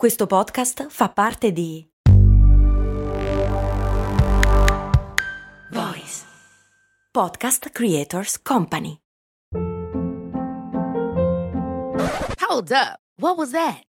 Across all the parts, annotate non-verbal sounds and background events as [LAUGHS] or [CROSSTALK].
Questo podcast fa parte di Voice Podcast Creators Company. Hold up. What was that?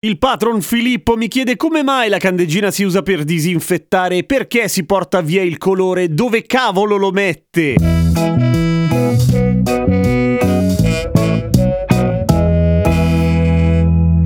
Il patron Filippo mi chiede come mai la candeggina si usa per disinfettare e perché si porta via il colore, dove cavolo lo mette?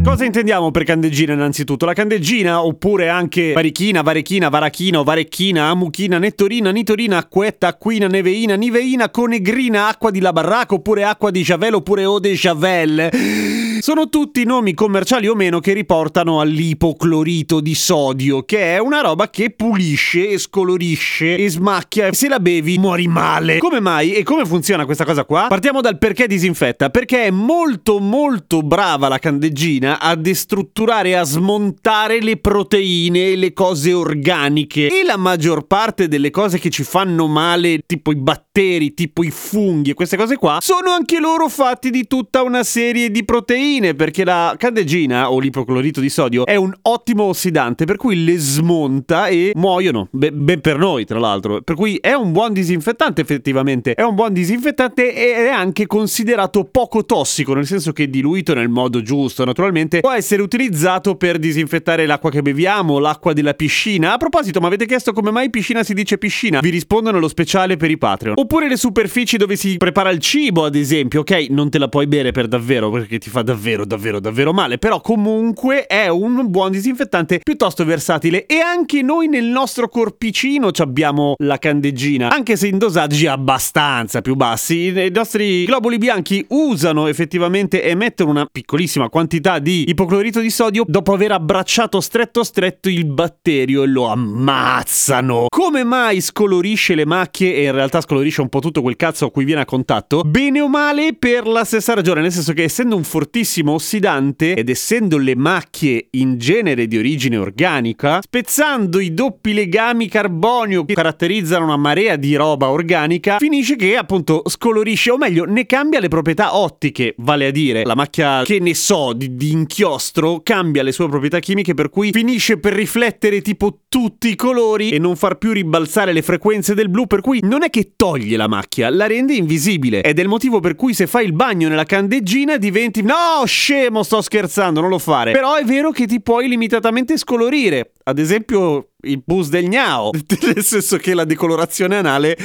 Cosa intendiamo per candeggina innanzitutto? La candeggina oppure anche varichina, varechina, varachina varecchina, amuchina, nettorina, nitorina, acquetta, acquina, neveina, niveina, conegrina, acqua di la baracca oppure acqua di Javel oppure eau de Javel. Sono tutti nomi commerciali o meno che riportano all'ipoclorito di sodio, che è una roba che pulisce e scolorisce e smacchia e se la bevi muori male. Come mai e come funziona questa cosa qua? Partiamo dal perché disinfetta, perché è molto molto brava la candeggina a destrutturare a smontare le proteine e le cose organiche e la maggior parte delle cose che ci fanno male, tipo i batteri, tipo i funghi e queste cose qua, sono anche loro fatti di tutta una serie di proteine perché la candeggina o l'ipoclorito di sodio è un ottimo ossidante per cui le smonta e muoiono, Be- ben per noi tra l'altro, per cui è un buon disinfettante effettivamente, è un buon disinfettante e è anche considerato poco tossico, nel senso che diluito nel modo giusto naturalmente può essere utilizzato per disinfettare l'acqua che beviamo, l'acqua della piscina. A proposito, mi avete chiesto come mai piscina si dice piscina? Vi rispondo nello speciale per i Patreon. Oppure le superfici dove si prepara il cibo, ad esempio, ok, non te la puoi bere per davvero perché ti fa davvero davvero davvero davvero male, però comunque è un buon disinfettante piuttosto versatile e anche noi nel nostro corpicino abbiamo la candeggina, anche se in dosaggi abbastanza più bassi. I nostri globuli bianchi usano effettivamente e mettono una piccolissima quantità di ipoclorito di sodio dopo aver abbracciato stretto stretto il batterio e lo ammazzano. Come mai scolorisce le macchie e in realtà scolorisce un po' tutto quel cazzo a cui viene a contatto? Bene o male per la stessa ragione, nel senso che essendo un fortissimo ossidante ed essendo le macchie in genere di origine organica, spezzando i doppi legami carbonio che caratterizzano una marea di roba organica, finisce che appunto scolorisce o meglio ne cambia le proprietà ottiche, vale a dire la macchia che ne so di, di inchiostro cambia le sue proprietà chimiche per cui finisce per riflettere tipo tutti i colori e non far più ribalzare le frequenze del blu per cui non è che toglie la macchia, la rende invisibile. Ed è il motivo per cui se fai il bagno nella candeggina diventi no scemo sto scherzando non lo fare. Però è vero che ti puoi limitatamente scolorire. Ad esempio il bus del gnao, [LAUGHS] nel senso che la decolorazione anale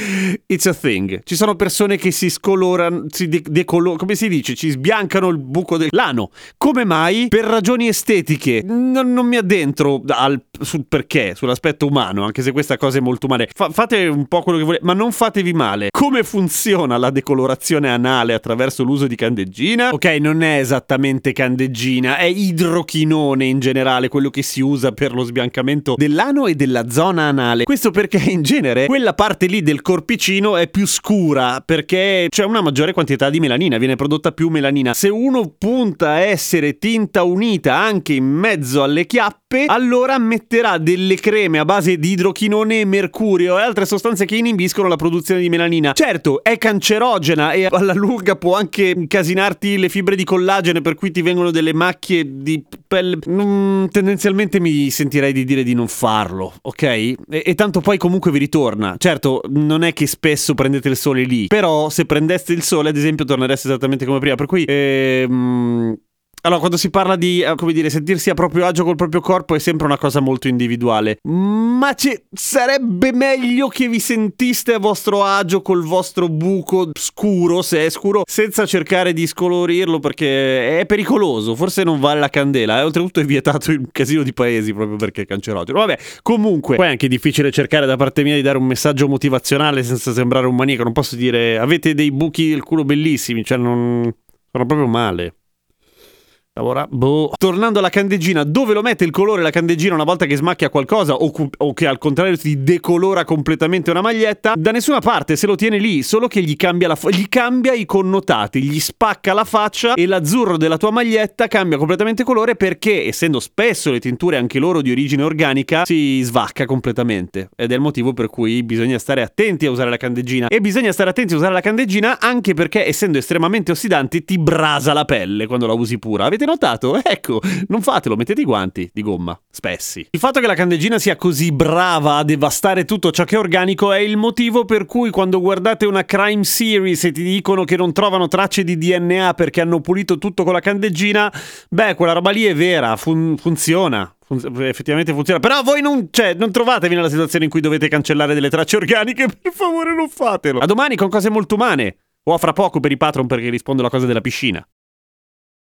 it's a thing. Ci sono persone che si scolorano, si de- decolo- come si dice, ci sbiancano il buco dell'ano. Come mai? Per ragioni estetiche. Non, non mi addentro al, sul perché, sull'aspetto umano, anche se questa cosa è molto umana. Fa- fate un po' quello che volete, ma non fatevi male. Come funziona la decolorazione anale attraverso l'uso di candeggina? Ok, non è esattamente candeggina, è idrochinone in generale, quello che si usa per lo sbiancamento dell'ano e della zona anale. Questo perché in genere quella parte lì del corpicino è più scura perché c'è una maggiore quantità di melanina, viene prodotta più melanina. Se uno punta a essere tinta unita anche in mezzo alle chiappe, allora metterà delle creme a base di idrochinone e mercurio e altre sostanze che inibiscono la produzione di melanina. Certo, è cancerogena e alla lunga può anche incasinarti le fibre di collagene per cui ti vengono delle macchie di pelle. Mm, tendenzialmente mi sentirei di dire di non farlo, ok? E, e, tanto poi comunque vi ritorna. Certo, non è che spesso prendete il sole lì, però se prendeste il sole, ad esempio, tornereste esattamente come prima. Per cui, ehm, allora, quando si parla di, eh, come dire, sentirsi a proprio agio col proprio corpo è sempre una cosa molto individuale. Ma c- sarebbe meglio che vi sentiste a vostro agio col vostro buco scuro, se è scuro, senza cercare di scolorirlo perché è pericoloso. Forse non vale la candela. E oltretutto è vietato in un casino di paesi proprio perché è cancerogeno. Vabbè, comunque, poi è anche difficile cercare da parte mia di dare un messaggio motivazionale senza sembrare un maniaco. Non posso dire avete dei buchi del culo bellissimi, cioè non... sono proprio male. Lavora, boh. Tornando alla candeggina, dove lo mette il colore la candeggina una volta che smacchia qualcosa o, cu- o che al contrario ti decolora completamente una maglietta? Da nessuna parte, se lo tiene lì, solo che gli cambia, fo- gli cambia i connotati, gli spacca la faccia e l'azzurro della tua maglietta cambia completamente colore perché, essendo spesso le tinture anche loro di origine organica, si svacca completamente. Ed è il motivo per cui bisogna stare attenti a usare la candeggina. E bisogna stare attenti a usare la candeggina anche perché, essendo estremamente ossidanti, ti brasa la pelle quando la usi pura. Avete notato? [LAUGHS] Ecco, non fatelo, mettete i guanti di gomma, spessi. Il fatto che la candeggina sia così brava a devastare tutto ciò che è organico è il motivo per cui quando guardate una crime series e ti dicono che non trovano tracce di DNA perché hanno pulito tutto con la candeggina, beh, quella roba lì è vera, fun- funziona. Fun- effettivamente funziona. Però voi non, cioè, non trovatevi nella situazione in cui dovete cancellare delle tracce organiche. [LAUGHS] Per favore, non fatelo. A domani con cose molto umane. O a fra poco per i patron perché rispondo alla cosa della piscina.